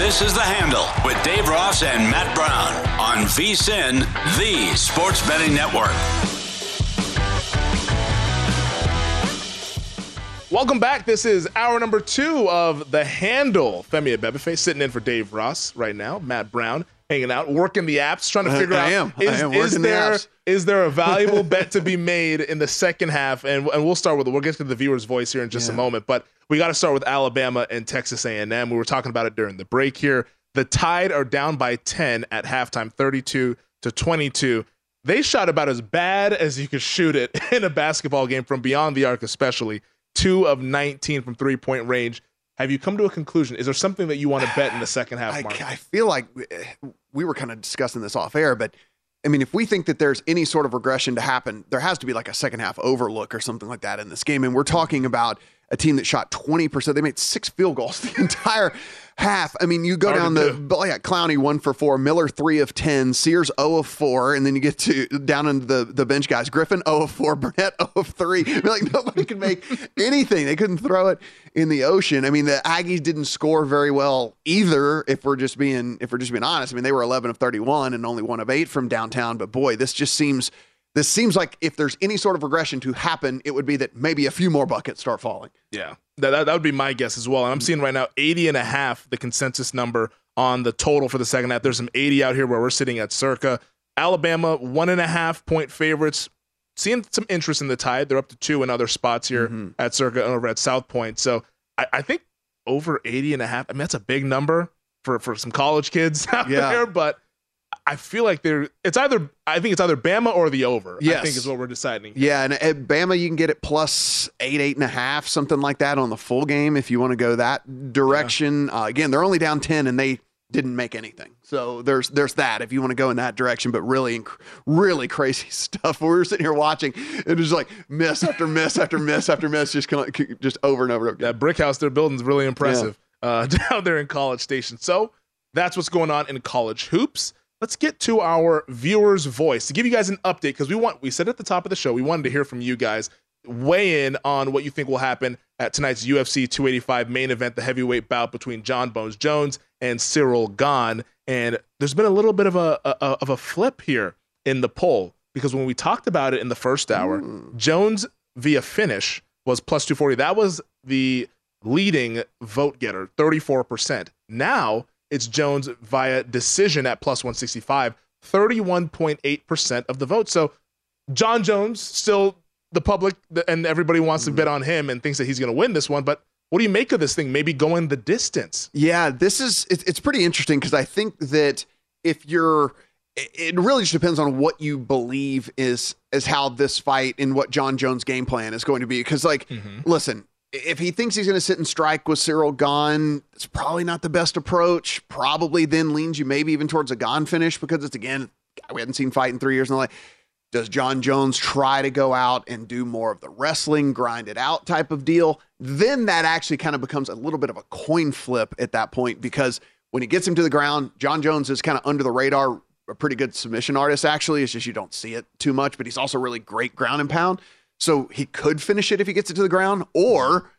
This is The Handle with Dave Ross and Matt Brown on VSIN, the Sports Betting Network. Welcome back. This is hour number two of The Handle. Femi Abebefe sitting in for Dave Ross right now. Matt Brown hanging out, working the apps, trying to figure I out am. I is, am is working the there apps. is there a valuable bet to be made in the second half? And, and we'll start with it. We'll get to the viewer's voice here in just a moment, but we got to start with Alabama and Texas A&M. We were talking about it during the break here. The Tide are down by 10 at halftime, 32 to 22. They shot about as bad as you could shoot it in a basketball game from beyond the arc, especially two of 19 from three point range. Have you come to a conclusion? Is there something that you want to bet in the second half? I, Mark? I feel like eh, we were kind of discussing this off air, but I mean, if we think that there's any sort of regression to happen, there has to be like a second half overlook or something like that in this game. And we're talking about a team that shot 20%. They made six field goals the entire half. I mean, you go Hard down the, do. but yeah, Clowney one for four, Miller three of 10, Sears 0 of four. And then you get to down into the, the bench guys, Griffen 0 of four, Burnett 0 of three. I mean, like nobody could make anything. They couldn't throw it in the ocean. I mean, the Aggies didn't score very well either. If we're just being, if we're just being honest, I mean, they were 11 of 31 and only one of eight from downtown. But boy, this just seems, this seems like if there's any sort of regression to happen, it would be that maybe a few more buckets start falling. Yeah, that, that, that would be my guess as well. And I'm seeing right now 80 and a half, the consensus number on the total for the second half. There's some 80 out here where we're sitting at Circa. Alabama, one and a half point favorites. Seeing some interest in the tide. They're up to two in other spots here mm-hmm. at Circa over at South Point. So I, I think over 80 and a half. I mean, that's a big number for, for some college kids out Yeah. there, but I feel like they're it's either I think it's either Bama or the over. Yes. I think is what we're deciding. Yeah, and at Bama, you can get it plus eight, eight and a half, something like that on the full game if you want to go that direction. Uh, again, they're only down ten, and they didn't make anything. So there's there's that if you want to go in that direction. But really, really crazy stuff. We were sitting here watching, it was like miss after miss after miss after miss, just just over and over. and over. that brick house they're building is really impressive uh, down there in College Station. So that's what's going on in college hoops. Let's get to our viewers' voice to give you guys an update because we want we said at the top of the show we wanted to hear from you guys. Weigh in on what you think will happen at tonight's UFC 285 main event, the heavyweight bout between Jon Bones Jones and Cyril Gane. And there's been a little bit of a, a of a flip here in the poll because when we talked about it in the first hour, hmm. Jones via finish was plus 240. That was the leading vote getter, 34%. Now it's Jones via decision at plus 165, 31.8% of the vote. So Jon Jones, still the public and everybody wants to bet on him and thinks that he's going to win this one. But what do you make of this thing? Maybe going the distance. Yeah, this is it's pretty interesting because I think that if you're it really just depends on what you believe is is how this fight and what Jon Jones' game plan is going to be. Because, like, mm-hmm. listen, if he thinks he's going to sit and strike with Cyril Gane, it's probably not the best approach. Probably then leans you maybe even towards a Gane finish because it's again we hadn't seen fight in three years and all that. Does Jon Jones try to go out and do more of the wrestling, grind it out type of deal? Then that actually kind of becomes a little bit of a coin flip at that point because when he gets him to the ground, Jon Jones is kind of under the radar, a pretty good submission artist, actually. It's just you don't see it too much, but he's also really great ground and pound. So he could finish it if he gets it to the ground, or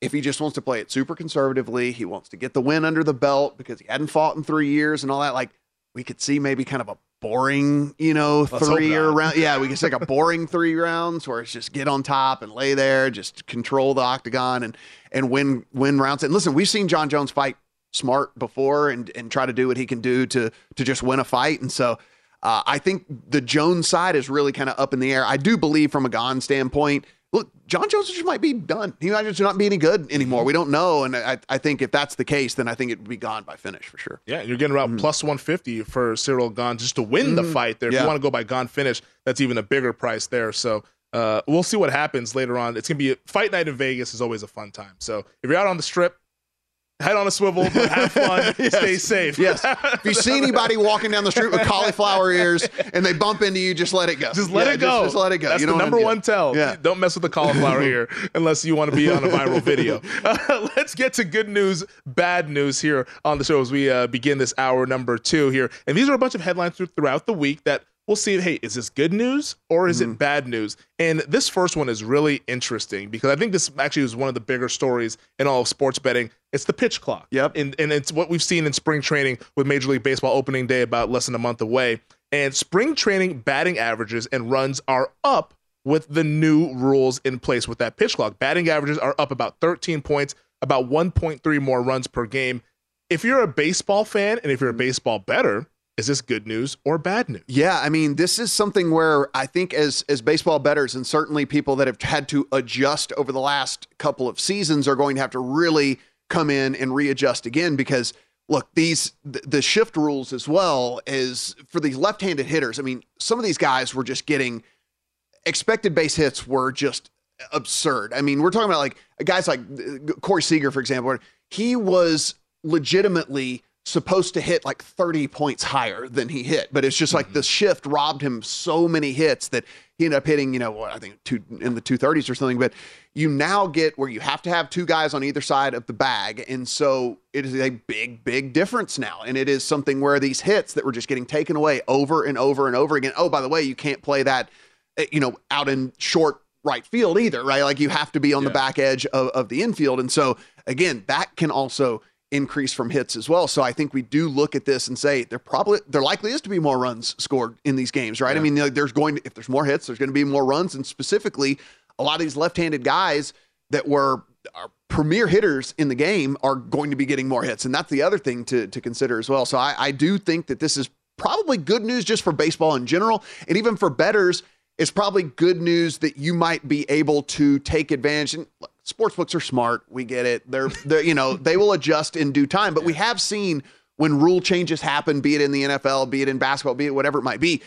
if he just wants to play it super conservatively, he wants to get the win under the belt because he hadn't fought in three years and all that. Like we could see maybe kind of a boring, you know, Let's three or round. Yeah, we can take a boring three rounds where it's just get on top and lay there, just control the octagon and and win win rounds. And listen, we've seen Jon Jones fight smart before and and try to do what he can do to to just win a fight. And so uh, I think the Jones side is really kind of up in the air. I do believe from a Gane standpoint look, Jon Jones just might be done. He might just not be any good anymore. Mm-hmm. We don't know. And I, I think if that's the case, then I think it would be Gane by finish for sure. Yeah, you're getting around mm-hmm. plus 150 for Cyril Gane just to win mm-hmm. the fight there. If yeah. you want to go by Gane finish, that's even a bigger price there. So uh, we'll see what happens later on. It's going to be a, fight night in Vegas is always a fun time. So if you're out on the strip, head on a swivel, but have fun, yes. stay safe. Yes. If you see anybody walking down the street with cauliflower ears and they bump into you, just let it go. Just let yeah, it go. Just, just, let it go. That's you the number one tell. Yeah. Don't mess with the cauliflower ear unless you want to be on a viral video. Uh, let's get to good news, bad news here on the show as we uh, begin this hour number two here. And these are a bunch of headlines throughout the week that we'll see hey is this good news or is mm. it mm-hmm. bad news? And this first one is really interesting because i think this actually was one of the bigger stories in all of sports betting. It's the pitch clock. Yep. And, and it's what we've seen in spring training with major league baseball opening day about less than a month away. And spring training batting averages and runs are up with the new rules in place with that pitch clock. Batting averages are up about 13 points about 1.3 more runs per game. If you're a baseball fan and if you're a baseball better is this good news or bad news? Yeah, I mean, this is something where I think as as baseball betters and certainly people that have had to adjust over the last couple of seasons are going to have to really come in and readjust again because look, these the shift rules as well is for these left-handed hitters. I mean, some of these guys were just getting expected base hits were just absurd. I mean, we're talking about like guys like uh, Corey Seager, for example, he was legitimately supposed to hit like 30 points higher than he hit, but it's just like mm-hmm. the shift robbed him so many hits that he ended up hitting, you know, what I think two in the 230s or something. But you now get where you have to have two guys on either side of the bag. And so it is a big, big difference now. And it is something where these hits that were just getting taken away over and over and over again. Oh, by the way, you can't play that, eh, you know, out in short right field either, right? Like you have to be on yeah. the back edge of, of the infield. And so again, that can also increase from hits as well. So I think we do look at this and say there probably there likely is to be more runs scored in these games, right? Yeah. I mean, there's going to, if there's more hits, there's going to be more runs, and specifically, a lot of these left-handed guys that were our premier hitters in the game are going to be getting more hits, and that's the other thing to to consider as well. So I, I do think that this is probably good news just for baseball in general, and even for betters. It's probably good news that you might be able to take advantage. And look, sports books are smart. We get it. They're, they're you know, they will adjust in due time. But we have seen when rule changes happen, be it in the NFL, be it in basketball, be it whatever it might be,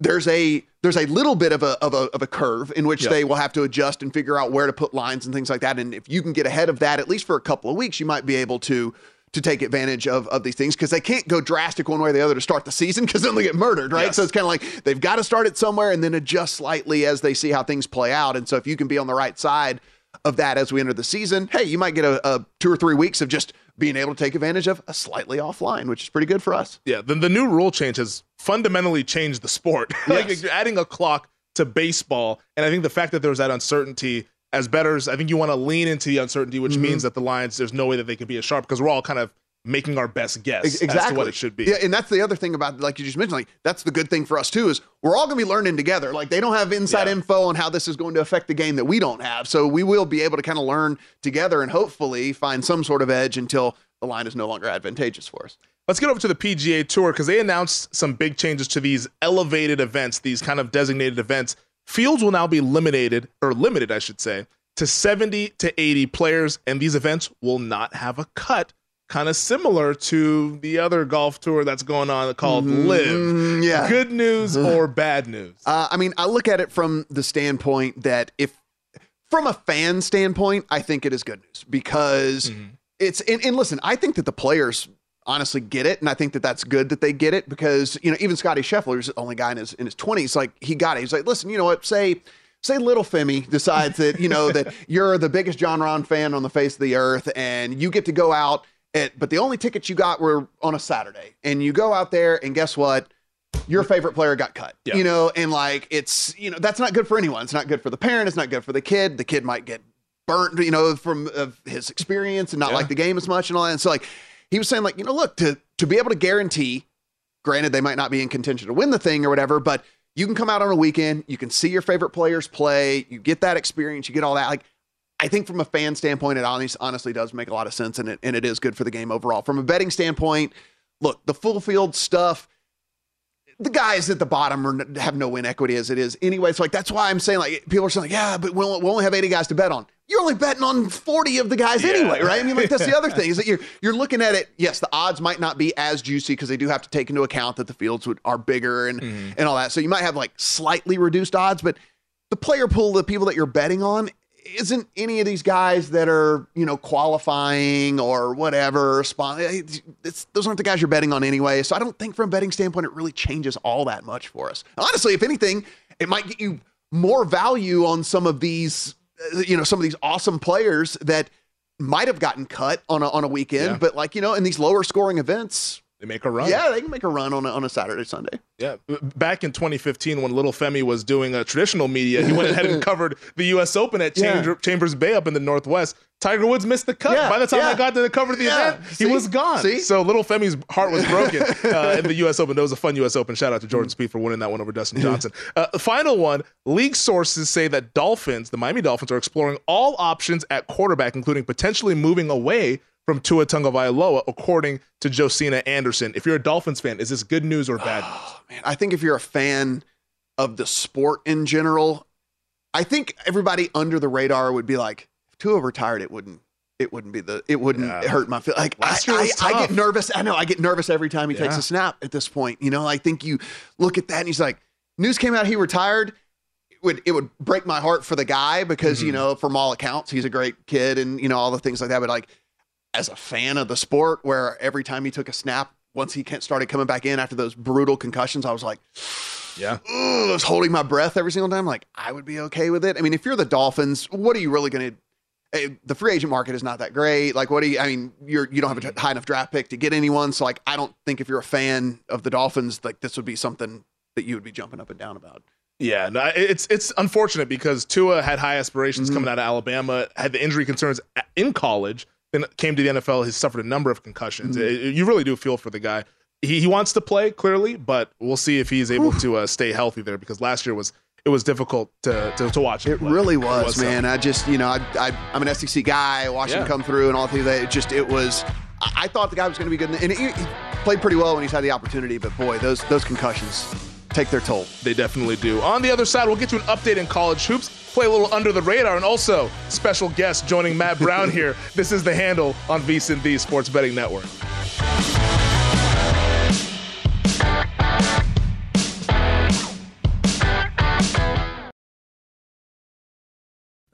there's a there's a little bit of a of a, of a curve in which yep. they will have to adjust and figure out where to put lines and things like that. And if you can get ahead of that, at least for a couple of weeks, you might be able to to take advantage of, of these things because they can't go drastic one way or the other to start the season because then they get murdered, right? Yes. So it's kind of like they've got to start it somewhere and then adjust slightly as they see how things play out. And so if you can be on the right side of that as we enter the season, hey, you might get a, a, two or three weeks of just being able to take advantage of a slightly offline, which is pretty good for us. Yeah, the, the new rule change has fundamentally changed the sport. Yes. like you're adding a clock to baseball, and I think the fact that there was that uncertainty as betters, I think you want to lean into the uncertainty, which mm-hmm. means that the lines there's no way that they can be as sharp because we're all kind of making our best guess exactly. what it should be. Yeah, and that's the other thing about like you just mentioned, like that's the good thing for us too is we're all going to be learning together. Like they don't have inside yeah. info on how this is going to affect the game that we don't have, so we will be able to kind of learn together and hopefully find some sort of edge until the line is no longer advantageous for us. Let's get over to the PGA Tour because they announced some big changes to these elevated events, these kind of designated events. Fields will now be eliminated or limited, I should say, to 70 to 80 players, and these events will not have a cut. Kind of similar to the other golf tour that's going on called mm-hmm. LIV. Yeah. Good news or bad news? Uh, I mean, I look at it from the standpoint that if, from a fan standpoint, I think it is good news because mm-hmm. it's, and, and listen, I think that the players honestly get it, and I think that that's good that they get it because you know even Scotty Scheffler, who's the only guy in his in his twenties, like he got it. He's like, listen, you know what? Say say little Femi decides that you know that you're the biggest Jon Rahm fan on the face of the earth, and you get to go out. At, but the only tickets you got were on a Saturday, and you go out there, and guess what? Your favorite player got cut. Yeah. You know, and like it's you know that's not good for anyone. It's not good for the parent. It's not good for the kid. The kid might get burnt, you know, from of his experience and not yeah. like the game as much and all that. And so like he was saying like, you know, look, to to be able to guarantee, granted they might not be in contention to win the thing or whatever, but you can come out on a weekend, you can see your favorite players play, you get that experience, you get all that. Like I think from a fan standpoint, it honestly, does make a lot of sense and it and it is good for the game overall. From a betting standpoint, look, the full field stuff the guys at the bottom are, have no win equity as it is anyway. So like that's why I'm saying like people are saying like, yeah, but we'll, we'll only have 80 guys to bet on you're only betting on 40 of the guys yeah. anyway, right? I mean, like that's the other thing is that you're you're looking at it. Yes, the odds might not be as juicy because they do have to take into account that the fields would, are bigger and mm-hmm. and all that. So you might have like slightly reduced odds, but the player pool, the people that you're betting on, isn't any of these guys that are you know qualifying or whatever. It's, those aren't the guys you're betting on anyway. So I don't think from a betting standpoint it really changes all that much for us. Honestly, if anything, it might get you more value on some of these Uh, you know, some of these awesome players that might have gotten cut on a, on a weekend, yeah. but like, you know, in these lower scoring events, they make a run. Yeah, they can make a run on a, on a Saturday, Sunday. Yeah. Back in 2015, when Little Femi was doing a traditional media, he went ahead and covered the U.S. Open at yeah. Chambers Bay up in the Northwest. Tiger Woods missed the cut. Yeah, By the time yeah. I got to cover the yeah. event, See? he was gone. See? So Little Femi's heart was broken uh, in the U.S. Open. That was a fun U.S. Open. Shout out to Jordan Spieth for winning that one over Dustin Johnson. Uh, the final one, league sources say that Dolphins, the Miami Dolphins, are exploring all options at quarterback, including potentially moving away from Tua Tagovailoa, according to Josina Anderson. If you're a Dolphins fan, is this good news or bad news? Oh, man, I think if you're a fan of the sport in general, I think everybody under the radar would be like, if Tua retired, it wouldn't. It wouldn't be the. It wouldn't yeah. hurt my feel. Like I, I, I, get nervous. I know. I get nervous every time he yeah. takes a snap. At this point, you know, I think you look at that and he's like, news came out he retired it would it would break my heart for the guy because mm-hmm. you know from all accounts he's a great kid and you know all the things like that but like as a fan of the sport, where every time he took a snap, once he started coming back in after those brutal concussions, I was like, yeah, I was holding my breath every single time. Like I would be okay with it. I mean, if you're the Dolphins, what are you really going to? Eh, the free agent market is not that great. Like, what do you? I mean, you're you don't have a high enough draft pick to get anyone. So, like, I don't think if you're a fan of the Dolphins, like this would be something that you would be jumping up and down about. Yeah, no, it's it's unfortunate because Tua had high aspirations mm-hmm. coming out of Alabama, had the injury concerns in college, came to the NFL, he's suffered a number of concussions. Mm-hmm. It, you really do feel for the guy. He, he wants to play clearly, but we'll see if he's able to uh, stay healthy there because last year was it was difficult to to, to watch. It play. really was, was man. I just you know I, I am an SEC guy, watching yeah. him come through and all things. That it just it was. I, thought the guy was going to be good, and he, he played pretty well when he's had the opportunity. But boy, those those concussions take their toll. They definitely do. On the other side, we'll get to an update in college hoops, play a little under the radar, and also special guest joining Matt Brown here. This is the handle on VSIN, the Sports Betting Network.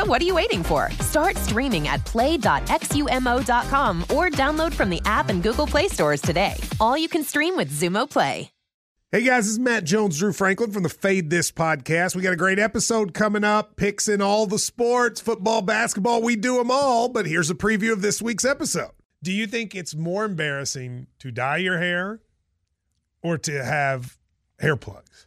So what are you waiting for? Start streaming at play.xumo.com or download from the app and Google Play stores today. All you can stream with Xumo Play. Hey guys, this is Matt Jones, Drew Franklin from the Fade This podcast. We got a great episode coming up, picks in all the sports, football, basketball, we do them all. But here's a preview of this week's episode. Do you think it's more embarrassing to dye your hair or to have hair plugs?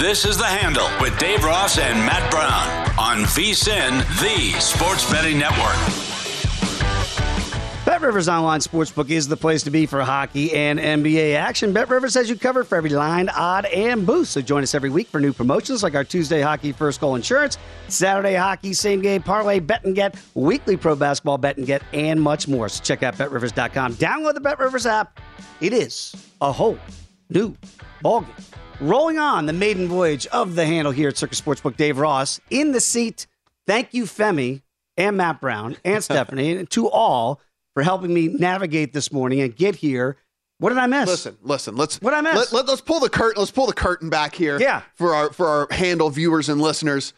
This is The Handle with Dave Ross and Matt Brown on VSIN, the Sports Betting Network. Bet Rivers Online Sportsbook is the place to be for hockey and NBA action. Bet Rivers has you covered for every line, odd, and boost. So join us every week for new promotions like our Tuesday Hockey First Goal Insurance, Saturday Hockey Same Game Parlay Bet and Get, weekly pro basketball Bet and Get, and much more. So check out BetRivers.com. Download the Bet Rivers app. It is a whole new ballgame. Rolling on the maiden voyage of the handle here at Circa Sportsbook. Dave Ross in the seat. Thank you, Femi and Matt Brown and Stephanie, and to all for helping me navigate this morning and get here. What did I miss? Listen, listen. Let's What'd I miss? Let, us pull the curtain. Let's pull the curtain back here. Yeah. For our for our handle viewers and listeners.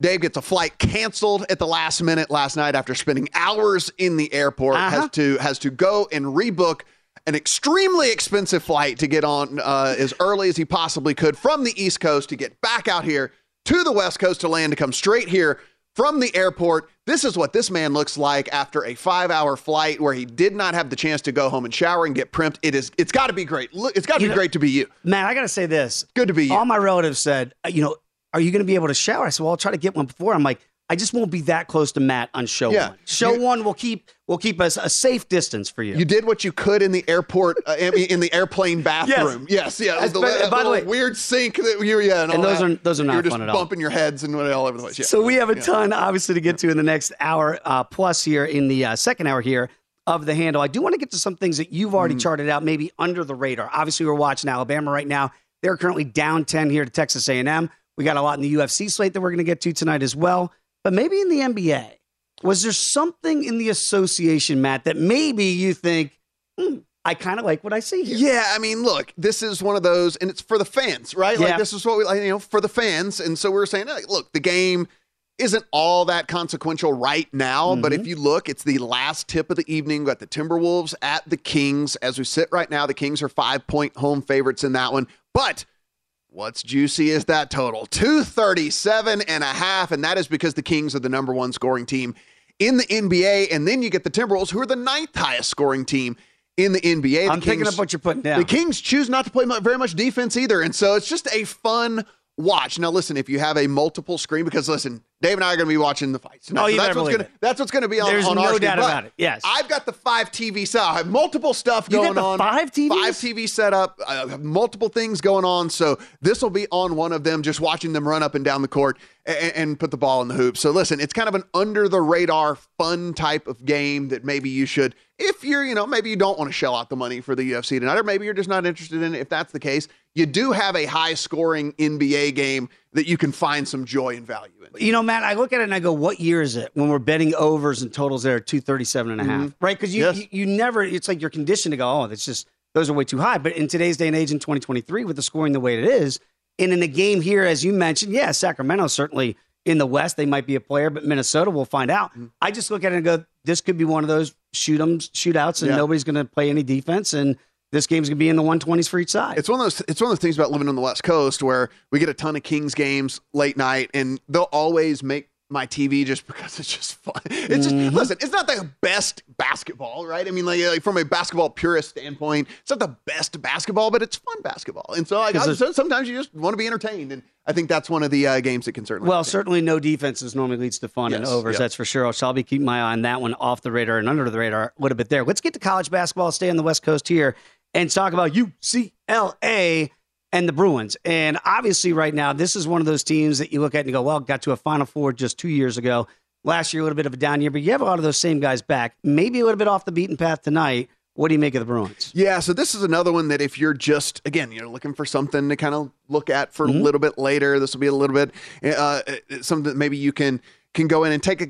Dave gets a flight canceled at the last minute last night after spending hours in the airport. Uh-huh. Has to has to go and rebook an extremely expensive flight to get on uh, as early as he possibly could from the East Coast to get back out here to the West Coast to land to come straight here from the airport. This is what this man looks like after a five-hour flight where he did not have the chance to go home and shower and get primped. It is. It's got to be great. Look, it's got to be know- great to be you. Man, I got to say this. Good to be you. All my relatives said, uh, you know, are you going to be able to shower? I said, well, I'll try to get one before. I'm like, I just won't be that close to Matt on show Yeah. one. Show You- one will keep will keep us a safe distance for you. You did what you could in the airport, uh, in the airplane bathroom. Yes, yeah. As- the, by- by the way- weird sink that you, yeah, and, all And those that. are- those are not You're just fun at all. bumping your heads and all over the place. Yeah. So we have a Yeah. ton, obviously, to get to in the next hour uh, plus here in the uh, second hour here of the handle. I do want to get to some things that you've Mm. already charted out, maybe under the radar. Obviously, we're watching Alabama right now. They're currently down ten here to Texas A&M. We got a lot in the UFC slate that we're going to get to tonight as well. But maybe in the NBA, was there something in the association, Matt, that maybe you think, hmm, I kind of like what I see here? Yeah, I mean, look, this is one of those, and it's for the fans, right? Yeah. Like this is what we, like, you know, for the fans, and so we are saying, look, the game isn't all that consequential right now, but Mm-hmm. if you look, it's the last tip of the evening. We got the Timberwolves at the Kings. As we sit right now, the Kings are five point home favorites in that one, but. What's juicy is that total 237 and a half. And that is because the Kings are the number one scoring team in the NBA. And then you get the Timberwolves, who are the ninth highest scoring team in the NBA. The I'm picking Kings- up what you're putting down. the Kings choose not to play very much defense either. And so it's just a fun watch. Now, listen, if you have a multiple screen, because listen, Dave and I are going to be watching the fights. tonight. Oh, you so that's what's gonna. That's what's going to be on, There's on no doubt But about it. Yes. I've got the five TV set. I have multiple stuff You got going the on. five TVs? Five TV setup. I have multiple things going on. So this will be on one of them, just watching them run up and down the court and, and put the ball in the hoop. So listen, it's kind of an under the radar, fun type of game that maybe you should, if you're, you know, maybe you don't want to shell out the money for the UFC tonight, or maybe you're just not interested in it. If that's the case, you do have a high scoring NBA game that you can find some joy and value in. You know, Matt, I look at it and I go, what year is it when we're betting overs and totals that are 237 and a half, Mhm. right? Because you, Yes. you, you never, it's like you're conditioned to go, oh, that's just, those are way too high. But in today's day and age in 2023, with the scoring the way it is, and in a game here, as you mentioned, yeah, Sacramento certainly in the West, they might be a player, but Minnesota, we'll find out. Mm-hmm. I just look at it and go, this could be one of those shoot 'em, shootouts, and Yeah. nobody's going to play any defense. And this game's going to be in the 120s for each side. It's one of those. It's one of those things about living on the West Coast where we get a ton of Kings games late night, and they'll always make my TV just because it's just fun. It's just Mm-hmm. listen. It's not the best basketball, right? I mean, like, like from a basketball purist standpoint, it's not the best basketball, but it's fun basketball. And so, like, I- sometimes you just want to be entertained, and I think that's one of the uh, games that can certainly. Well, certainly no defenses normally leads to fun and overs. yep. That's for sure. So I'll be keeping my eye on that one off the radar and under the radar a little bit there. Let's get to college basketball. Stay on the West Coast here and talk about UCLA and the Bruins. And obviously, right now, this is one of those teams that you look at and you go, well, got to a Final Four just two years ago. Last year, a little bit of a down year, but you have a lot of those same guys back. Maybe a little bit off the beaten path tonight. What do you make of the Bruins? Yeah, so this is another one that if you're just again you're looking for something to kind of look at for Mm-hmm. a little bit later, this will be a little bit uh, something that maybe you can can go in and take a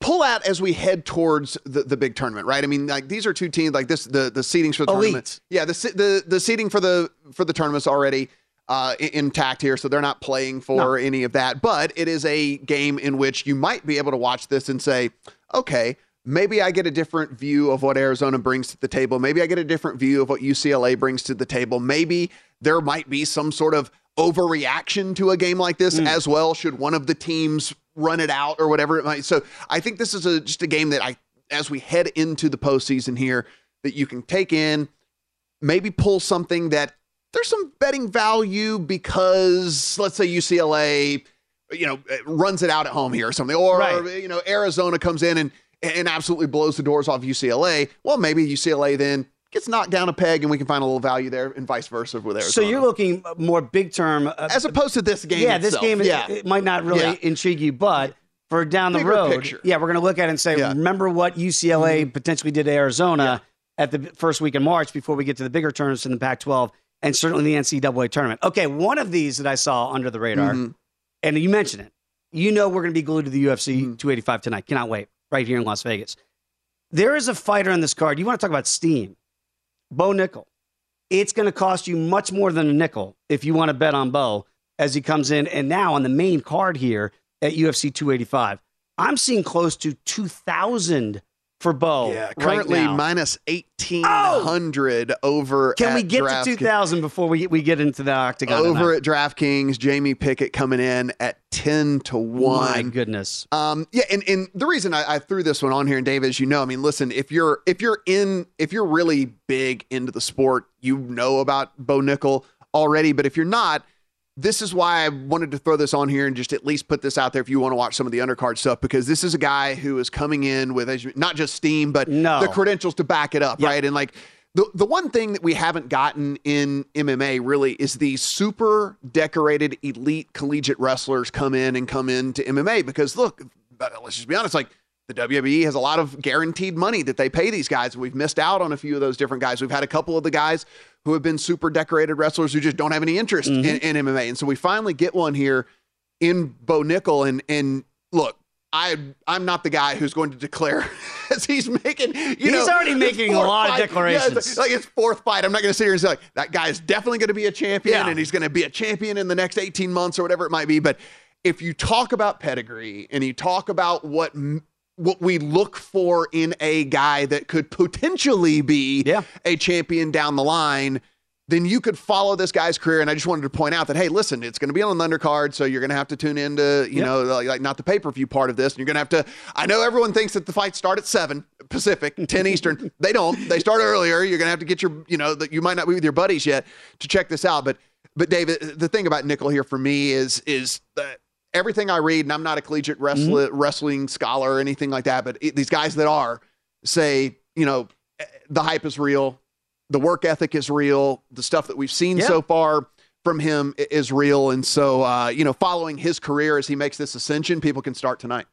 pull out as we head towards the, the big tournament, right? I mean, like these are two teams like this the the seedings for the Elite. tournament. Yeah, the the the seeding for the for the tournament's already uh, intact here, so they're not playing for any of that. But it is a game in which you might be able to watch this and say, okay, maybe I get a different view of what Arizona brings to the table. Maybe I get a different view of what UCLA brings to the table. Maybe there might be some sort of overreaction to a game like this hmm. as well. Should one of the teams run it out or whatever it might. So I think this is a, just a game that I, as we head into the postseason here, that you can take in, maybe pull something that there's some betting value because let's say UCLA, you know, runs it out at home here or something, or Right. you know Arizona comes in and and absolutely blows the doors off UCLA. Well, maybe UCLA then gets knocked down a peg and we can find a little value there, and vice versa with Arizona. So you're looking more big term. Uh, as opposed to this game. yeah, this itself. game yeah. it, it might not really Yeah. intrigue you, but for down the Bigger road, picture. yeah, we're going to look at it and say, Yeah. Mm-hmm. remember what UCLA potentially did to Arizona at the first week in March before we get to the bigger tournaments in the Pac-12 and certainly the NCAA tournament. Okay, one of these that I saw under the radar, Mhm. and you mentioned it. You know we're going to be glued to the UFC Mm-hmm. 285 tonight. Cannot wait. Right here in Las Vegas. There is a fighter on this card. You want to talk about steam? Bo Nickal. It's going to cost you much more than a nickel if you want to bet on Bo as he comes in. And now on the main card here at UFC 285, I'm seeing close to 2,000 for Bo. Yeah, right currently now. minus eighteen hundred over. Can we get DraftKings. to 2,000 before we, we get into the octagon? over tonight? at DraftKings? Jamie Pickett coming in at ten to one. My goodness. Um, yeah, and, and the reason I, I threw this one on here, and Dave, as you know, I mean, listen, if you're if you're in if you're really big into the sport, you know about Bo Nickal already. But if you're not, this is why I wanted to throw this on here and just at least put this out there if you want to watch some of the undercard stuff, because this is a guy who is coming in with not just steam, but No. the credentials to back it up, right? And like the the one thing that we haven't gotten in MMA really is the super decorated elite collegiate wrestlers come in and come into MMA because look, let's just be honest, like the WWE has a lot of guaranteed money that they pay these guys. And we've missed out on a few of those different guys. We've had a couple of the guys who have been super decorated wrestlers who just don't have any interest in, mm-hmm. in MMA. And so we finally get one here in Bo Nickal. And and look, I I'm not the guy who's going to declare as he's making. You know. He's know, already making a lot of fight. Yeah, declarations. it's like, like his fourth fight. I'm not going to sit here and say like that guy's definitely going to be a champion Yeah. and he's going to be a champion in the next 18 months or whatever it might be. But if you talk about pedigree and you talk about what what we look for in a guy that could potentially be Yeah. a champion down the line, then you could follow this guy's career. And I just wanted to point out that, hey, listen, it's going to be on the undercard, so you're going to have to tune into, you Yep. know, like, like not the pay per view part of this. And you're going to have to. I know everyone thinks that the fights start at seven Pacific, ten Eastern. they don't. They start earlier. You're going to have to get your, you know, that you might not be with your buddies yet to check this out. But, but David, the thing about Nickal here for me is is that everything I read, and I'm not a collegiate wrestler, wrestling scholar or anything like that, but it, these guys that are say, you know, eh, the hype is real, the work ethic is real, the stuff that we've seen Yeah. so far from him is real, and so uh, you know, following his career as he makes this ascension, people can start tonight.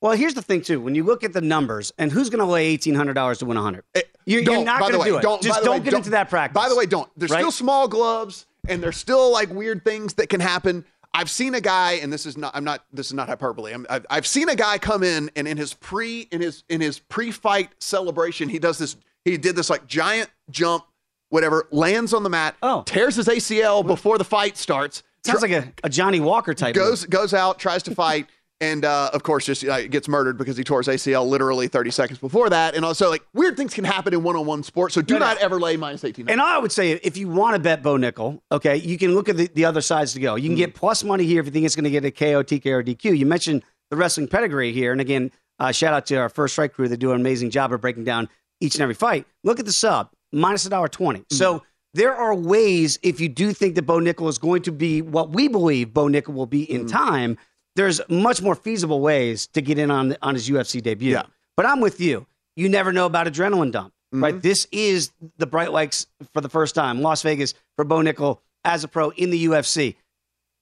Well, here's the thing too. When you look at the numbers, and who's going to lay eighteen hundred dollars to win a hundred? You're, you're Don't- not going to do it. don't- Just don't way, get don't- into that practice. By the way, don't. There's Right? still small gloves, and there's still like weird things that can happen. I've seen a guy, and this is not. I'm not. This is not hyperbole. I'm, I've, I've seen a guy come in, and in his pre in his in his pre-fight celebration, he does this. He did this like giant jump, whatever, lands on the mat, Oh. tears his ACL before the fight starts. Sounds like a, a Johnny Walker type. goes move. goes out, tries to fight, and uh, of course just uh, gets murdered because he tore his ACL literally 30 seconds before that. And also like weird things can happen in one-on-one sports, so do No, no. not ever lay minus 18. And I would say if you want to bet Bo Nickal, okay, you can look at the, the other sides to go. You can get plus money here if you think it's going to get a KO, TK, or DQ. You mentioned the wrestling pedigree here. And again, uh, shout out to our first strike crew. They do an amazing job of breaking down each and every fight. Look at the sub, minus a dollar 20. So there are ways, if you do think that Bo Nickal is going to be what we believe Bo Nickel will be in time, there's much more feasible ways to get in on, on his UFC debut. Yeah. But I'm with you. You never know about adrenaline dump, right? This is the Bright Lights for the first time, Las Vegas for Bo Nickal as a pro in the UFC.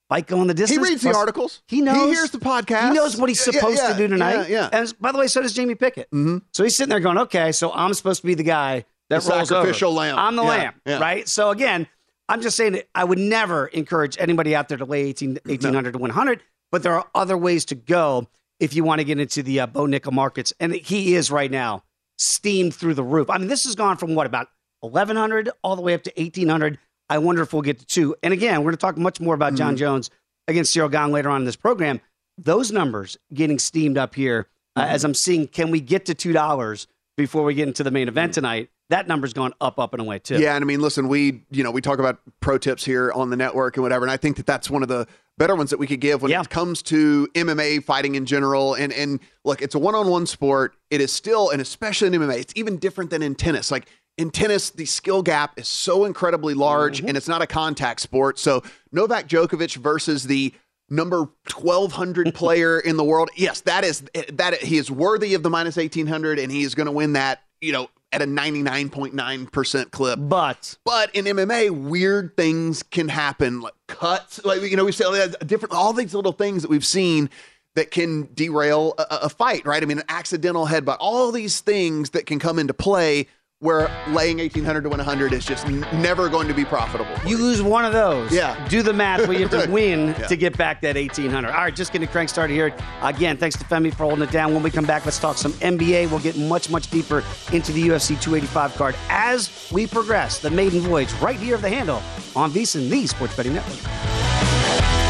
Fight going the distance. he reads the plus- articles. He knows. He hears the podcast. He knows what he's Yeah, yeah, supposed yeah, to do tonight. Yeah, yeah. And by the way, so does Jamie Pickett. Mhm. So he's sitting there going, okay, so I'm supposed to be the guy that The rolls sacrificial over. lamb. I'm the lamb, right? So again, I'm just saying that I would never encourage anybody out there to lay 18, 1800 to 100, but there are other ways to go if you want to get into the uh, Bo Nickal markets. And he is right now steamed through the roof. I mean, this has gone from what, about 1100 all the way up to 1800. I wonder if we'll get to two. And again, we're going to talk much more about Mm-hmm. Jon Jones against Cyril Gane later on in this program. Those numbers getting steamed up here uh, Mm-hmm. as I'm seeing, can we get to $2 before we get into the main event tonight? That number's gone up, up, and away too. Yeah, and I mean, listen, we you know we talk about pro tips here on the network and whatever, and I think that that's one of the better ones that we could give when Yeah. it comes to MMA fighting in general. And and look, it's a one-on-one sport. It is still, and especially in MMA, it's even different than in tennis. Like in tennis, the skill gap is so incredibly large, mm-hmm. and it's not a contact sport. So Novak Djokovic versus the number 1200 player in the world yes that is that he is worthy of the minus 1800 and he is going to win that you know at a 99.9% clip But but in MMA, weird things can happen, like cuts, like you know, we say all different, all these little things that we've seen that can derail a, a fight, right? I mean, an accidental headbutt, all these things that can come into play where laying 1800 to 100 is just n- never going to be profitable. You lose one of those. Yeah. Do the math where you have to win Yeah. to get back that 1800. All right, just getting a crank started here. Again, thanks to Femi for holding it down. When we come back, let's talk some NBA. We'll get much, much deeper into the UFC 285 card as we progress the maiden voyage right here of the handle on VSiN, the Sports Betting Network.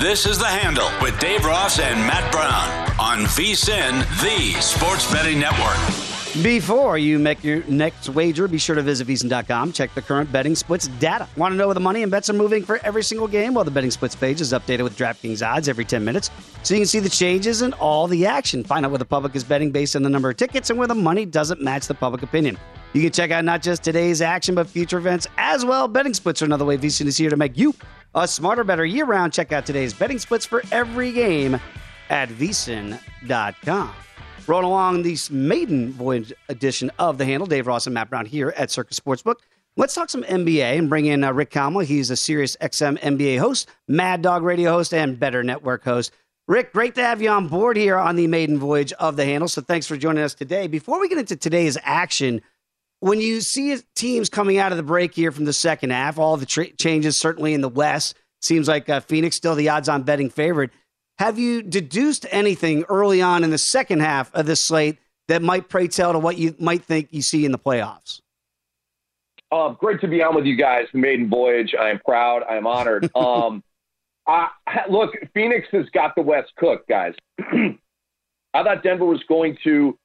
This is The Handle with Dave Ross and Matt Brown on VSIN, the Sports Betting Network. Before you make your next wager, be sure to visit VSiN.com. Check the current betting splits data. Want to know where the money and bets are moving for every single game? Well, the betting splits page is updated with DraftKings odds every 10 minutes, so you can see the changes and all the action. Find out where the public is betting based on the number of tickets and where the money doesn't match the public opinion. You can check out not just today's action, but future events as well. Betting splits are another way VSiN is here to make you a smarter, better year round. Check out today's betting splits for every game at VSiN.com. Rolling along this maiden voyage edition of The Handle, Dave Ross and Matt Brown here at Circa Sportsbook. Let's talk some NBA and bring in uh, Rick Kamla. He's a Sirius XM NBA host, Mad Dog Radio host, and Better Network host. Rick, great to have you on board here on the maiden voyage of The Handle. So thanks for joining us today. Before we get into today's action, when you see teams coming out of the break here from the second half, all the tra- changes certainly in the West, seems like uh, Phoenix still the odds on betting favorite. Have you deduced anything early on in the second half of this slate that might pray tell to what you might think you see in the playoffs? Uh, great to be on with you guys. The maiden voyage. I am proud. I am honored. um, I, look, Phoenix has got the West cooked, guys. I thought Denver was going to,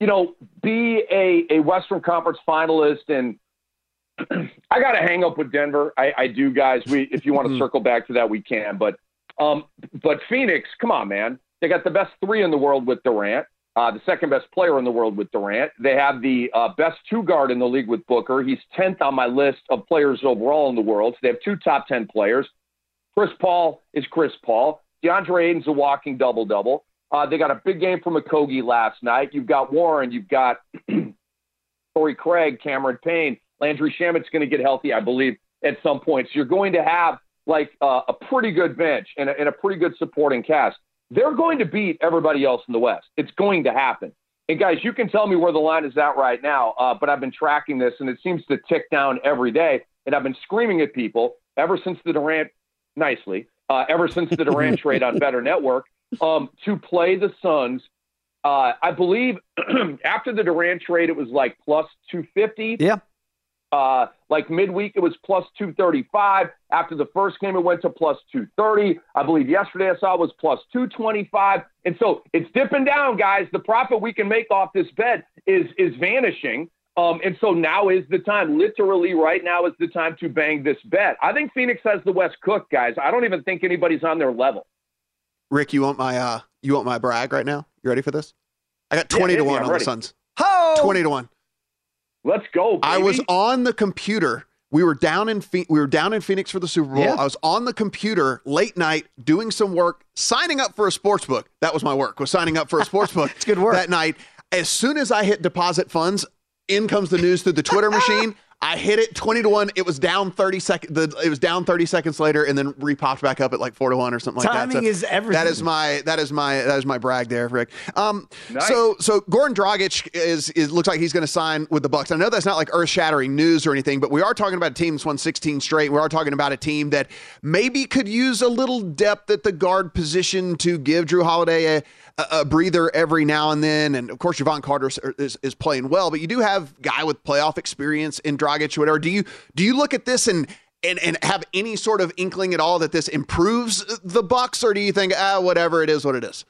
you know, be a, a Western Conference finalist, and I got to hang up with Denver. I, I do, guys. We, if you want to circle back to that, we can. But, um, but Phoenix, come on, man. They got the best three in the world with Durant uh, the second best player in the world with Durant. They have the uh, best two guard in the league with Booker. He's 10th on my list of players overall in the world. So they have two top 10 players. Chris Paul is Chris Paul. DeAndre Ayton's a walking double double. Uh, they got a big game from Okogie last night. You've got Warren. You've got Torrey Craig, Cameron Payne. Landry Shamet's going to get healthy, I believe, at some point. So you're going to have like uh, a pretty good bench and a, and a pretty good supporting cast. they're going to beat everybody else in the West. It's going to happen. And guys, you can tell me where the line is at right now, uh, but I've been tracking this and it seems to tick down every day. And I've been screaming at people ever since the Durant, nicely, uh, ever since the Durant trade on Better Network, um, to play the Suns. Uh, I believe after the Durant trade, it was like plus 250. Yeah. Uh, like midweek, it was plus 235. After the first game, it went to plus 230. I believe yesterday I saw it was plus 225. And so it's dipping down, guys. The profit we can make off this bet is is vanishing. Um, and so now is the time. Literally, right now is the time to bang this bet. I think Phoenix has the West Cook, guys. I don't even think anybody's on their level. Rick, you want my uh, you want my brag right now? You ready for this? I got twenty Yeah, to one on ready. the Suns. Ho! Twenty to one. Let's go. Baby. I was on the computer. We were down in we were down in Phoenix for the Super Bowl. Yeah. I was on the computer late night doing some work, signing up for a sports book. That was my work. Was signing up for a sports book. It's good work. that night. As soon as I hit deposit funds, in comes the news through the Twitter machine. I hit it twenty to one. It was down thirty seconds. It was down thirty seconds later, and then repopped back up at like four to one or something like that. Timing is everything. That is my that is my that is my brag there, Rick. Um, Nice. so so Goran Dragic is is looks like he's going to sign with the Bucks. I know that's not like earth shattering news or anything, but we are talking about a team that's won 16 straight. We are talking about a team that maybe could use a little depth at the guard position to give Jrue Holiday a, a, a breather every now and then. And of course, Jevon Carter is, is, is playing well, but you do have guy with playoff experience in Dragic, whatever. Do you do you look at this and and, and have any sort of inkling at all that this improves the Bucks, or do you think ah whatever it is what it is?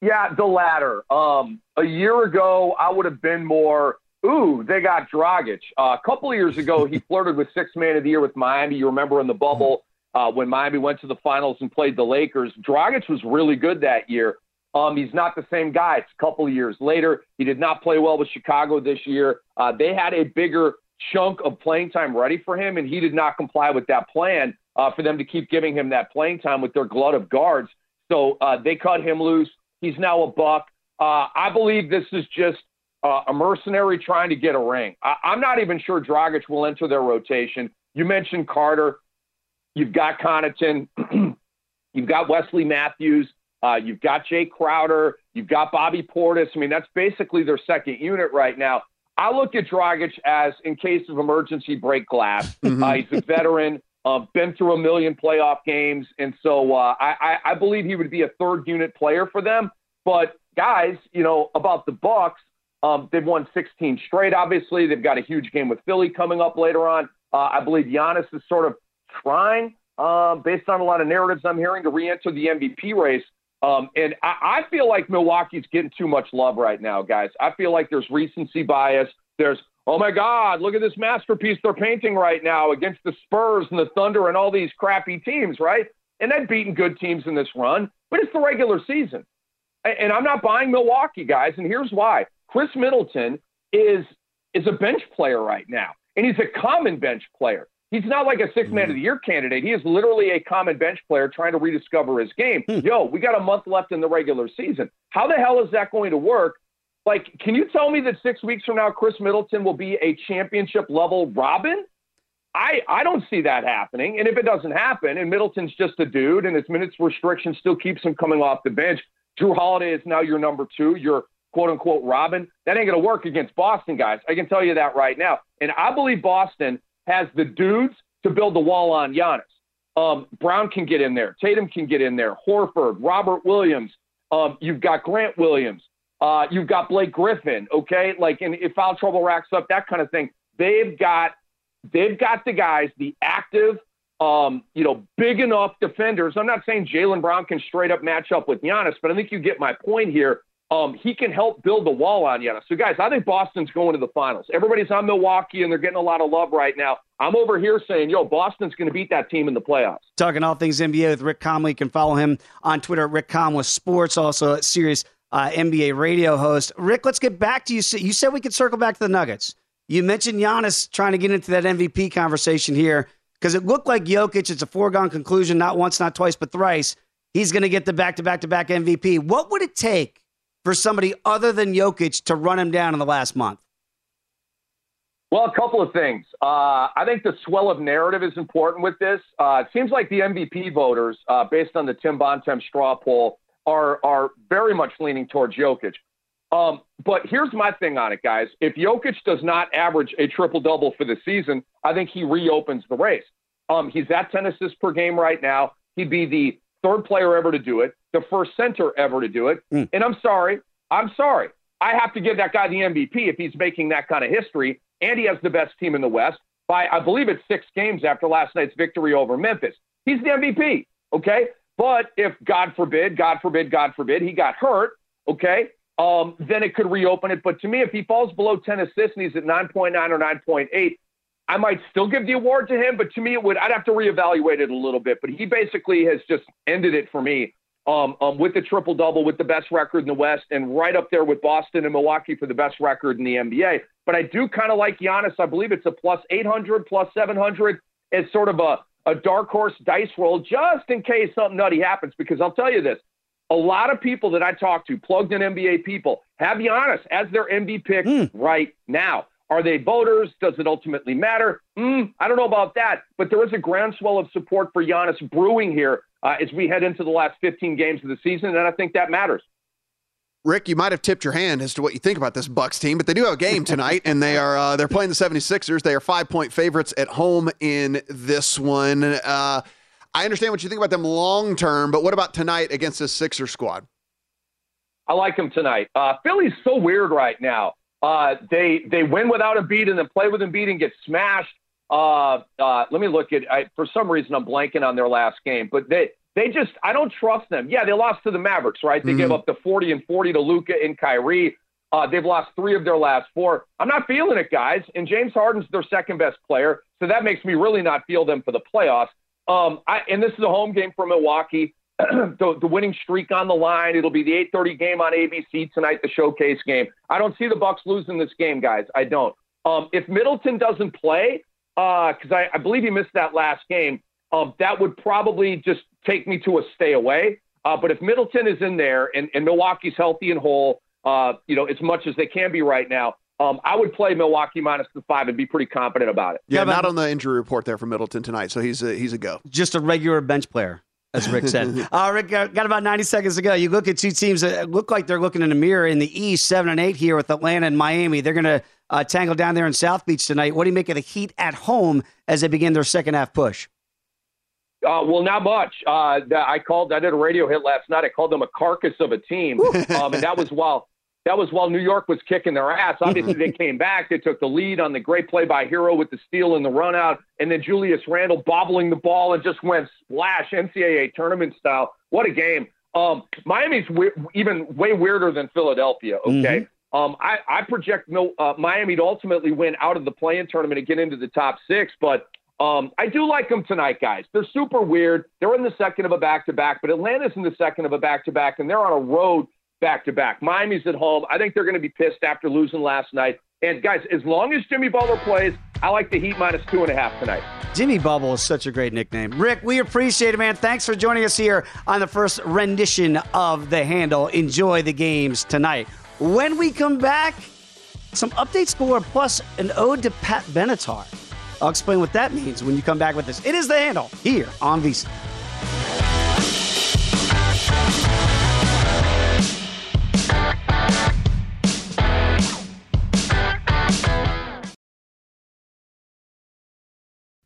Yeah, the latter. Um, a year ago, I would have been more, ooh, they got Dragic. Uh, a couple of years ago, he flirted with six man of the year with Miami. You remember in the bubble uh, when Miami went to the finals and played the Lakers. Dragic was really good that year. Um, he's not the same guy. It's a couple years later. He did not play well with Chicago this year. Uh, they had a bigger chunk of playing time ready for him, and he did not comply with that plan uh, for them to keep giving him that playing time with their glut of guards. So uh, they cut him loose. He's now a buck. Uh, I believe this is just uh, a mercenary trying to get a ring. I- I'm not even sure Dragic will enter their rotation. You mentioned Carter. You've got Connaughton. you've got Wesley Matthews. Uh, you've got Jae Crowder. You've got Bobby Portis. I mean, that's basically their second unit right now. I look at Dragic as, in case of emergency, break glass. Uh, he's a veteran, uh, been through a million playoff games, and so uh, I, I, I believe he would be a third unit player for them. But guys, you know about the Bucks, um, they've won 16 straight. Obviously, they've got a huge game with Philly coming up later on. Uh, I believe Giannis is sort of trying, uh, based on a lot of narratives I'm hearing, to re-enter the MVP race. Um, and I, I feel like Milwaukee's getting too much love right now, guys. I feel like there's recency bias. There's, oh my God, look at this masterpiece they're painting right now against the Spurs and the Thunder and all these crappy teams, right? And they've beaten good teams in this run, but it's the regular season. And I'm not buying Milwaukee, guys. And here's why. Khris Middleton is is a bench player right now, and he's a common bench player. He's not like a six man of mm-hmm. the year candidate. He is literally a common bench player trying to rediscover his game. Hmm. Yo, we got a month left in the regular season. How the hell is that going to work? Like, can you tell me that six weeks from now, Khris Middleton will be a championship level Robin? I, I don't see that happening. And if it doesn't happen, and Middleton's just a dude, and his minutes restriction still keeps him coming off the bench, Jrue Holiday is now your number two, your quote unquote Robin. That ain't going to work against Boston, guys. I can tell you that right now. And I believe Boston has the dudes to build the wall on Giannis. Um, Brown can get in there. Tatum can get in there. Horford, Robert Williams. Um, you've got Grant Williams. Uh, you've got Blake Griffin. Okay, like and if foul trouble racks up, that kind of thing. They've got they've got the guys, the active, um, you know, big enough defenders. I'm not saying Jaylen Brown can straight up match up with Giannis, but I think you get my point here. Um, he can help build the wall on Giannis. So, guys, I think Boston's going to the finals. Everybody's on Milwaukee, and they're getting a lot of love right now. I'm over here saying, yo, Boston's going to beat that team in the playoffs. Talking all things NBA with Rick Kamla. You can follow him on Twitter at Rick Kamla Sports, also a Sirius uh, NBA radio host. Rick, let's get back to you. You said we could circle back to the Nuggets. You mentioned Giannis trying to get into that MVP conversation here because it looked like Jokic, it's a foregone conclusion, not once, not twice, but thrice. He's going to get the back to back to back MVP. What would it take for somebody other than Jokic to run him down in the last month? Well, a couple of things. Uh, I think the swell of narrative is important with this. Uh, it seems like the MVP voters, uh, based on the Tim Bontemps straw poll, are are very much leaning towards Jokic. Um, but here's my thing on it, guys. If Jokic does not average a triple double for the season, I think he reopens the race. Um, he's at 10 assists per game right now. He'd be the third player ever to do it, the first center ever to do it. Mm. And I'm sorry, I'm sorry. I have to give that guy the MVP if he's making that kind of history and he has the best team in the West by, I believe it's six games after last night's victory over Memphis. He's the MVP, okay? But if, God forbid, God forbid, God forbid, he got hurt, okay, um, then it could reopen it. But to me, if he falls below 10 assists and he's at 9.9 or 9.8, I might still give the award to him, but to me, it would I'd have to reevaluate it a little bit. But he basically has just ended it for me um, um, with the triple double, with the best record in the West, and right up there with Boston and Milwaukee for the best record in the NBA. But I do kind of like Giannis. I believe it's a plus 800, plus 700 as sort of a, a dark horse dice roll just in case something nutty happens. Because I'll tell you this a lot of people that I talk to, plugged in NBA people, have Giannis as their MVP pick mm. right now. Are they voters? Does it ultimately matter? Mm, I don't know about that, but there is a groundswell of support for Giannis brewing here uh, as we head into the last 15 games of the season, and I think that matters. Rick, you might have tipped your hand as to what you think about this Bucks team, but they do have a game tonight, and they are uh, they're playing the 76ers. They are five point favorites at home in this one. Uh, I understand what you think about them long term, but what about tonight against this Sixer squad? I like them tonight. Uh, Philly's so weird right now. Uh, they they win without a beat and then play with a beat and get smashed. Uh, uh, let me look at. I, for some reason, I'm blanking on their last game, but they they just I don't trust them. Yeah, they lost to the Mavericks, right? They mm-hmm. gave up the 40 and 40 to Luka and Kyrie. Uh, they've lost three of their last four. I'm not feeling it, guys. And James Harden's their second best player, so that makes me really not feel them for the playoffs. Um, I, and this is a home game for Milwaukee. the, the, winning streak on the line. It'll be the 8:30 game on ABC tonight, the showcase game. I don't see the Bucks losing this game, guys. I don't. Um, if Middleton doesn't play, because uh, I, I, believe he missed that last game, um, that would probably just take me to a stay away. Uh, but if Middleton is in there and, and Milwaukee's healthy and whole, uh, you know, as much as they can be right now, um, I would play Milwaukee minus the five and be pretty confident about it. Yeah, not on the injury report there for Middleton tonight, so he's a, he's a go. Just a regular bench player as Rick said. uh, Rick, got about 90 seconds to go. You look at two teams that look like they're looking in the mirror in the East, 7 and 8 here with Atlanta and Miami. They're going to uh, tangle down there in South Beach tonight. What do you make of the Heat at home as they begin their second half push? Uh, well, not much. Uh, I called. I did a radio hit last night. I called them a carcass of a team, um, and that was while that was while New York was kicking their ass. Obviously, they came back. They took the lead on the great play by Herro with the steal and the run out, and then Julius Randle bobbling the ball and just went splash NCAA tournament style. What a game! Um, Miami's we- even way weirder than Philadelphia. Okay. Mm-hmm. Um, I, I project uh, Miami to ultimately win out of the play-in tournament and get into the top six, but um, I do like them tonight, guys. They're super weird. They're in the second of a back-to-back, but Atlanta's in the second of a back-to-back, and they're on a road back to back. Miami's at home. I think they're going to be pissed after losing last night. And guys, as long as Jimmy Butler plays, I like the Heat minus two and a half tonight. Jimmy Bubble is such a great nickname. Rick, we appreciate it, man. Thanks for joining us here on the first rendition of The Handle. Enjoy the games tonight. When we come back, some update score plus an ode to Pat Benatar. I'll explain what that means when you come back with us. It is The Handle here on VSIN.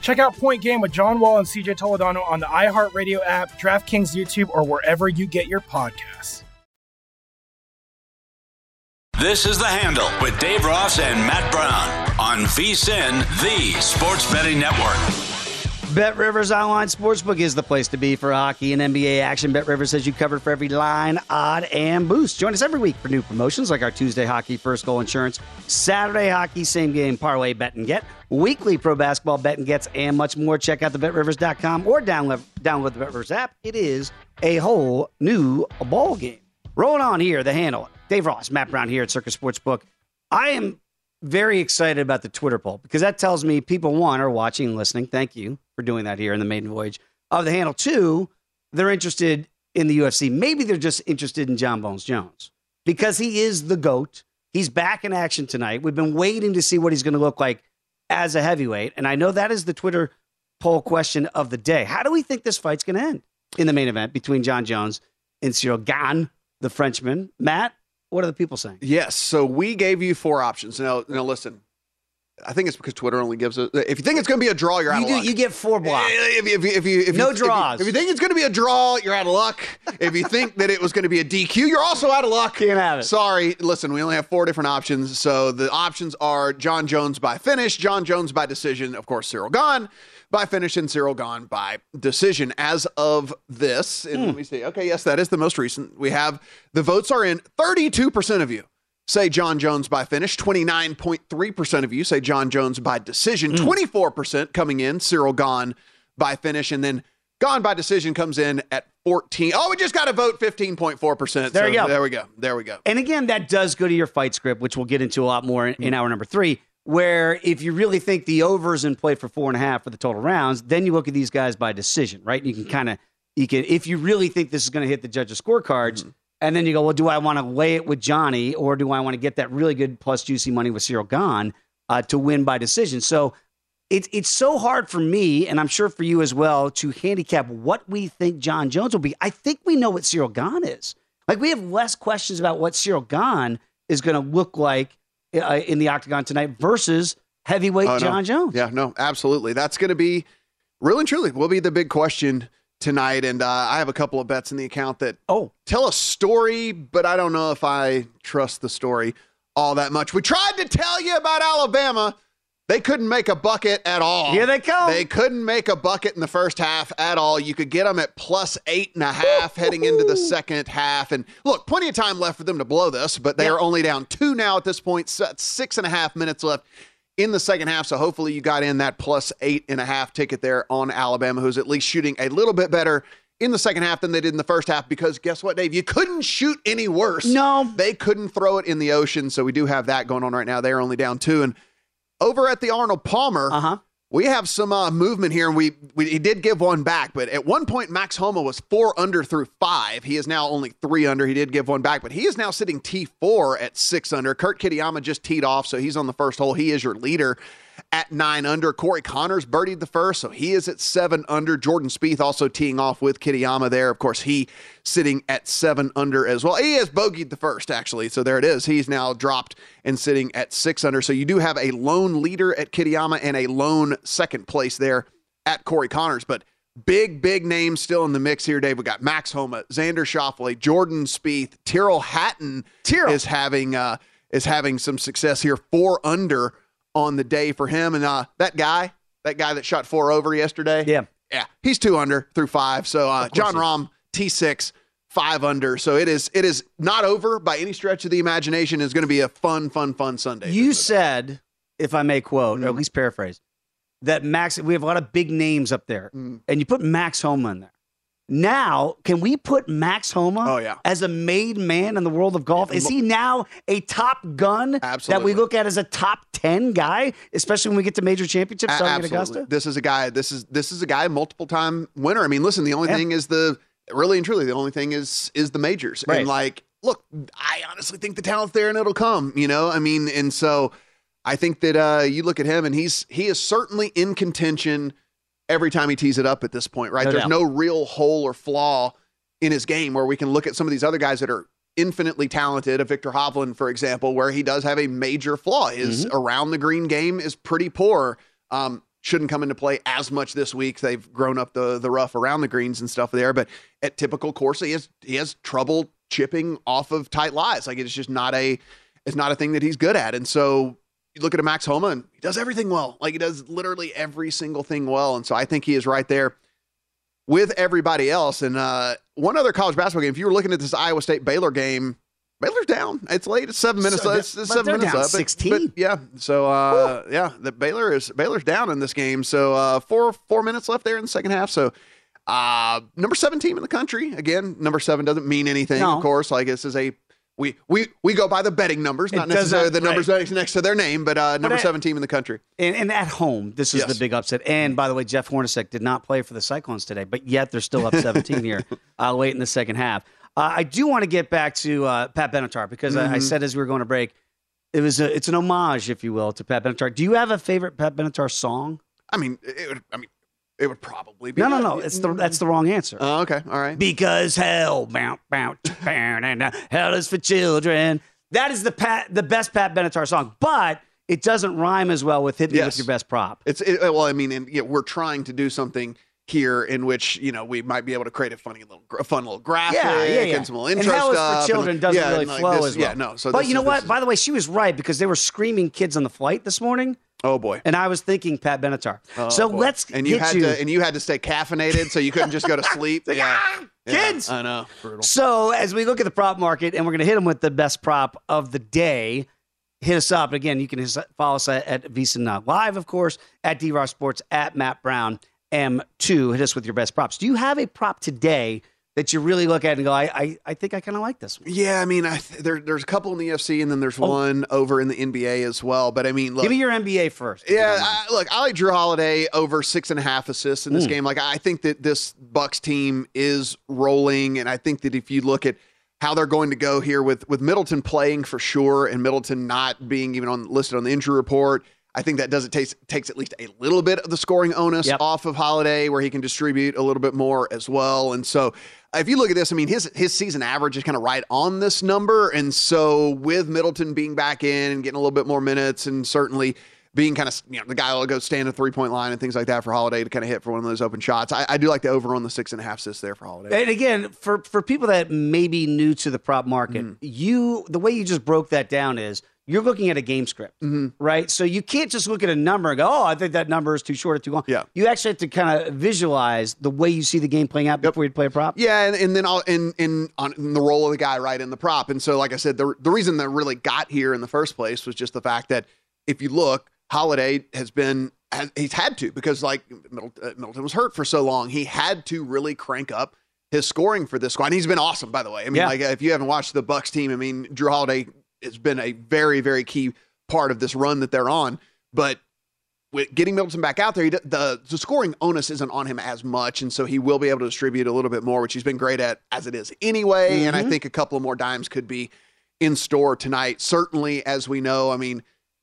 Check out Point Game with John Wall and CJ Toledano on the iHeartRadio app, DraftKings YouTube, or wherever you get your podcasts. This is The Handle with Dave Ross and Matt Brown on VSIN, the Sports Betting Network. Bet Rivers Online Sportsbook is the place to be for hockey and NBA action. Bet Rivers has you covered for every line, odd, and boost. Join us every week for new promotions like our Tuesday Hockey First Goal Insurance, Saturday Hockey Same Game Parlay Bet and Get, weekly Pro Basketball Bet and Gets, and much more. Check out the BetRivers.com or download, download the Bet Rivers app. It is a whole new ball game. Rolling on here, the handle. Dave Ross, Matt Brown here at Circa Sportsbook. I am very excited about the Twitter poll because that tells me people, one, are watching and listening. Thank you for doing that here in the maiden voyage of the handle. Two, they're interested in the UFC. Maybe they're just interested in Jon Bones Jones because he is the GOAT. He's back in action tonight. We've been waiting to see what he's going to look like as a heavyweight. And I know that is the Twitter poll question of the day. How do we think this fight's going to end in the main event between Jon Jones and Cyril Gane, the Frenchman? Matt, what are the people saying? Yes. So we gave you four options. Now, now listen. I think it's because Twitter only gives it. If you think it's going to be a draw, you're out You of do- luck. you get four blocks. If you, if you, if you, if No you, if draws. If you, think it's going to be a draw, you're out of luck. if you think that it was going to be a DQ, you're also out of luck. Can't have it. Sorry. Listen, we only have four different options. So the options are Jon Jones by finish, Jon Jones by decision, of course, Cyril Gane by finish, and Cyril Gane by decision. As of this, and let hmm. me see. Okay, yes, that is the most recent. We have the votes are in 32% of you say Jon Jones by finish. 29.3% of you say Jon Jones by decision. Hmm. 24% coming in, Cyril Gane by finish. And then Gane by decision comes in at 14. Oh, we just got to vote 15.4%. There you go. There we go. There we go. And again, that does go to your fight script, which we'll get into a lot more in, in hmm. hour number three. Where if you really think the overs in play for four and a half for the total rounds, then you look at these guys by decision, right? You can hmm. kind of you can if you really think this is going to hit the judges' scorecards, and then you go, well, do I want to lay it with Johnny or do I want to get that really good plus juicy money with Cyril Gane uh, to win by decision? So it's it's so hard for me, and I'm sure for you as well, to handicap what we think Jon Jones will be. I think we know what Cyril Gane is. Like we have less questions about what Cyril Gane is going to look like uh, in the octagon tonight versus heavyweight Oh, no. Jon Jones. Yeah, no, absolutely. That's going to be really and truly will be the big question tonight. And uh, I have a couple of bets in the account that oh tell a story, but I don't know if I trust the story all that much. We tried to tell you about Alabama. They couldn't make a bucket at all. Here they come. They couldn't make a bucket in the first half at all. You could get them at plus eight and a half heading into the second half. And look, plenty of time left for them to blow this, but they are only down two now at this point. So Six and a half minutes left in the second half. So hopefully you got in that plus eight and a half ticket there on Alabama, who's at least shooting a little bit better in the second half than they did in the first half because guess what, Dave? You couldn't shoot any worse. No. They couldn't throw it in the ocean. So we do have that going on right now. They're only down two. And over at the Arnold Palmer, uh-huh. We have some uh, movement here, and we, we he did give one back, but at one point Max Homa was four under through five. He is now only three under. He did give one back, but he is now sitting T four at six under. Kurt Kitayama just teed off, so he's on the first hole. He is your leader at nine under. Corey Conners birdied the first, so he is at seven under. Jordan Spieth also teeing off with Kitayama there. Of course, he sitting at seven under as well. He has bogeyed the first, actually. So there it is. He's now dropped and sitting at six under. So you do have a lone leader at Kitayama and a lone second place there at Corey Conners. But big, big names still in the mix here, Dave. We got Max Homa, Xander Schauffele, Jordan Spieth, Tyrrell Hatton Tyrrell. is having uh, is having some success here. Four under on the day for him. And uh, that guy, that guy that shot four over yesterday, Yeah. yeah, he's two under through five. So uh, Jon he is. Rahm T six five under. So it is it is not over by any stretch of the imagination. It's going to be a fun, fun, fun Sunday. You said, if I may quote, or at least paraphrase, that Max, we have a lot of big names up there, and you put Max Homa in there. Now, can we put Max Homa Oh, yeah. as a made man in the world of golf? Is he now a top gun that we look at as a top 10 guy, especially when we get to major championships starting at. Augusta? This is a guy. This is this is a guy multiple time winner. I mean, listen. The only Yeah. thing is the really and truly the only thing is is the majors. Right. And like, look, I honestly think the talent's there and it'll come. You know, I mean, and so I think that uh, you look at him and he's he is certainly in contention every time he tees it up at this point. Right? No There's doubt. no real hole or flaw in his game where we can look at some of these other guys that are infinitely talented. A Viktor Hovland, for example, where he does have a major flaw. His Mm-hmm. around the green game is pretty poor. Um, shouldn't come into play as much this week. They've grown up the the rough around the greens and stuff there, but at typical course, he has he has trouble chipping off of tight lies. Like it's just not a it's not a thing that he's good at. And so you look at a Max Homa and he does everything well. Like he does literally every single thing well. And so I think he is right there with everybody else. And uh, one other college basketball game. If you were looking at this Iowa State Baylor game, Baylor's down. It's late. It's seven minutes. So- it's, it's but seven minutes up. But- 16. but yeah. So uh, yeah, the Baylor is Baylor's down in this game. So uh, four four minutes left there in the second half. So uh, number seven team in the country. Again, number seven doesn't mean anything. No. Of course, like this is a. We, we we go by the betting numbers, not necessarily the numbers right. next, to their name, but uh, number seven team in the country. And, and at home, this is Yes. the big upset. And by the way, Jeff Hornacek did not play for the Cyclones today, but yet they're still up 17 here uh, late in the second half. Uh, I do want to get back to uh, Pat Benatar because I, I Mhm. said as we were going to break, it was a, it's an homage, if you will, to Pat Benatar. Do you have a favorite Pat Benatar song? I mean, it I mean, it would probably be. No, no, no. It's the that's the wrong answer. Oh, okay, all right. Because hell, bounce, bounce, and hell is for children. That is the Pat, the best Pat Benatar song, but it doesn't rhyme as well with "Hit Me Yes. with Your Best Prop." It's it, well, I mean, and yeah, we're trying to do something here in which you know we might be able to create a funny little, a fun little graphic Yeah, yeah, yeah. and some little and intro Hell is stuff. for and, Children doesn't really flow this- as well. Yeah, no. So, but this you know is- what? this is- By the way, she was right because they were screaming kids on the flight this morning, oh boy. and I was thinking Pat Benatar. Oh, so boy. let's and you had you. to and you had to stay caffeinated, so you couldn't just go to sleep. Ah, yeah. Yeah, kids! I know. Brutal. So as we look at the prop market, and we're going to hit them with the best prop of the day. Hit us up again. You can follow us at, at VSiN Live, of course, at D Sports, at Matt Brown M2. Hit us with your best props. Do you have a prop today that you really look at and go, I, I, I think I kind of like this one? Yeah, I mean, I th- there, there's a couple in the UFC, and then there's Oh. one over in the NBA as well. But I mean, look, Give me your NBA first. Yeah, I, look, I like Jrue Holiday over six and a half assists in this Mm. game. Like, I think that this Bucks team is rolling, and I think that if you look at how they're going to go here with with Middleton playing for sure, and Middleton not being even on listed on the injury report, I think that does it takes takes at least a little bit of the scoring onus Yep. off of Holiday, where he can distribute a little bit more as well. And so, if you look at this, I mean, his his season average is kind of right on this number, and so with Middleton being back in and getting a little bit more minutes, and certainly being kind of you know the guy will go stand at the three point line and things like that for Holiday to kind of hit for one of those open shots. I, I do like the over on the six and a half assists there for Holiday. And again, for for people that may be new to the prop market, Mm-hmm. you the way you just broke that down is you're looking at a game script, Mm-hmm. right? So you can't just look at a number and go, "Oh, I think that number is too short or too long." Yeah. you actually have to kind of visualize the way you see the game playing out before you play a prop. Yeah, and, and then I'll, in in on in the role of the guy right in the prop. And so, like I said, the the reason that really got here in the first place was just the fact that if you look, Holiday has been has, he's had to because like Middleton, uh, Middleton was hurt for so long, he had to really crank up his scoring for this squad. And he's been awesome, by the way. I mean, Yeah. like if you haven't watched the Bucks team, I mean, Jrue Holiday has been a very very key part of this run that they're on, but with getting Middleton back out there, he, the the scoring onus isn't on him as much, and so he will be able to distribute a little bit more, which he's been great at as it is anyway. Mm-hmm. And I mm-hmm. think a couple of more dimes could be in store tonight. Certainly, as we know, I mean,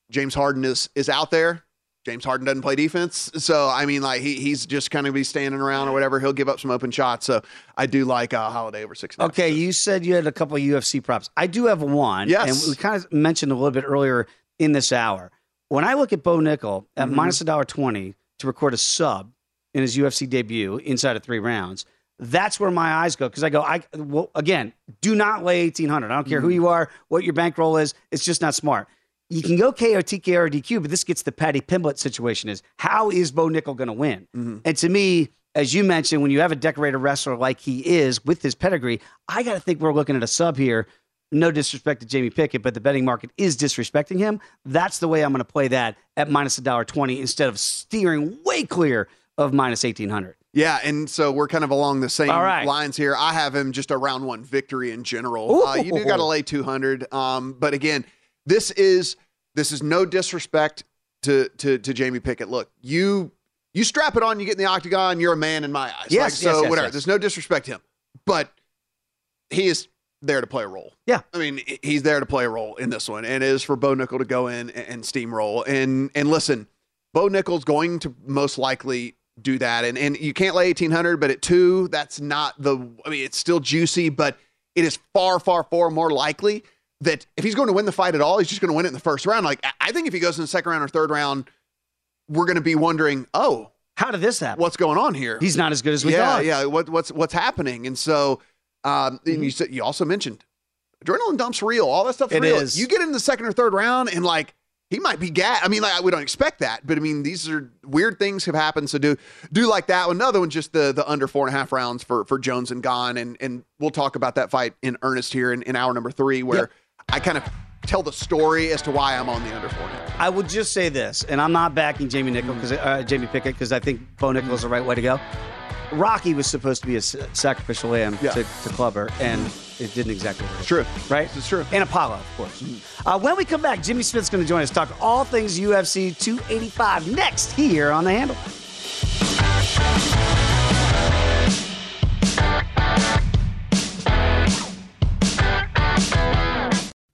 James Harden is is out there. James Harden doesn't play defense, so I mean, like he he's just kind of be standing around or whatever. He'll give up some open shots. So I do like uh, Holiday over six. Okay, you said you had a couple of UFC props. I do have one. Yes, and we kind of mentioned a little bit earlier in this hour. When I look at Bo Nickal at mm-hmm. minus a dollar twenty to record a sub in his UFC debut inside of three rounds, that's where my eyes go because I go, I well, again, do not lay eighteen hundred. I don't care mm-hmm. who you are, what your bankroll is. It's just not smart you can go KO, TKO, or DQ, but this gets the Paddy Pimblett situation is how is Bo Nickal going to win? Mm-hmm. And to me, as you mentioned, when you have a decorated wrestler like he is with his pedigree, I got to think we're looking at a sub here. No disrespect to Jamie Pickett, but the betting market is disrespecting him. That's the way I'm going to play that at minus a dollar twenty instead of steering way clear of minus eighteen hundred. Yeah, and so we're kind of along the same right. lines here. I have him just a round one victory in general. Uh, you do got to lay two hundred, um, but again, this is this is no disrespect to to to Jamie Pickett. Look, you you strap it on, you get in the octagon, you're a man in my eyes. Yes, like, so yes, yes, whatever. Yes. There's no disrespect to him, but he is there to play a role. Yeah, I mean he's there to play a role in this one, and it is for Bo Nickal to go in and, and steamroll. And and listen, Bo Nickal's going to most likely do that, and and you can't lay 1800, but at two, that's not the. I mean, it's still juicy, but it is far, far, far more likely that if he's going to win the fight at all, he's just going to win it in the first round. Like I think if he goes in the second round or third round, we're going to be wondering, oh, how did this happen? What's going on here? He's not as good as we yeah, thought. Yeah, what, what's what's happening? And so, um, mm-hmm. and you said you also mentioned adrenaline dumps real. All that stuff it real. Is. You get in the second or third round, and like he might be gat. I mean, like we don't expect that, but I mean, these are weird things have happened. So do do like that. Another one, just the the under four and a half rounds for for Jones and Gane, and and we'll talk about that fight in earnest here in, in hour number three, where yep. I kind of tell the story as to why I'm on the under four. I will just say this, and I'm not backing Jamie Nickel because uh, Jamie Pickett because I think Bo Nickal is the right way to go. Rocky was supposed to be a sacrificial lamb yeah. to, to Clubber, and it didn't exactly work. True, right? It's true. And Apollo, of course. Mm-hmm. Uh, when we come back, Jimmy Smith's going to join us, talk all things UFC 285 next here on the Handle.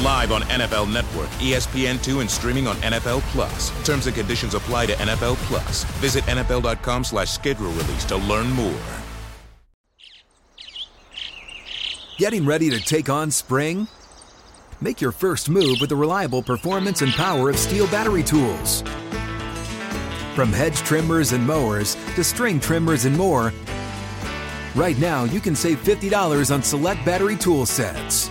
Live on NFL Network, ESPN2, and streaming on NFL Plus. Terms and conditions apply to NFL Plus. Visit NFL.com slash schedule release to learn more. Getting ready to take on spring? Make your first move with the reliable performance and power of STIHL battery tools. From hedge trimmers and mowers to string trimmers and more, right now you can save $50 on select battery tool sets.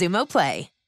Xumo Play.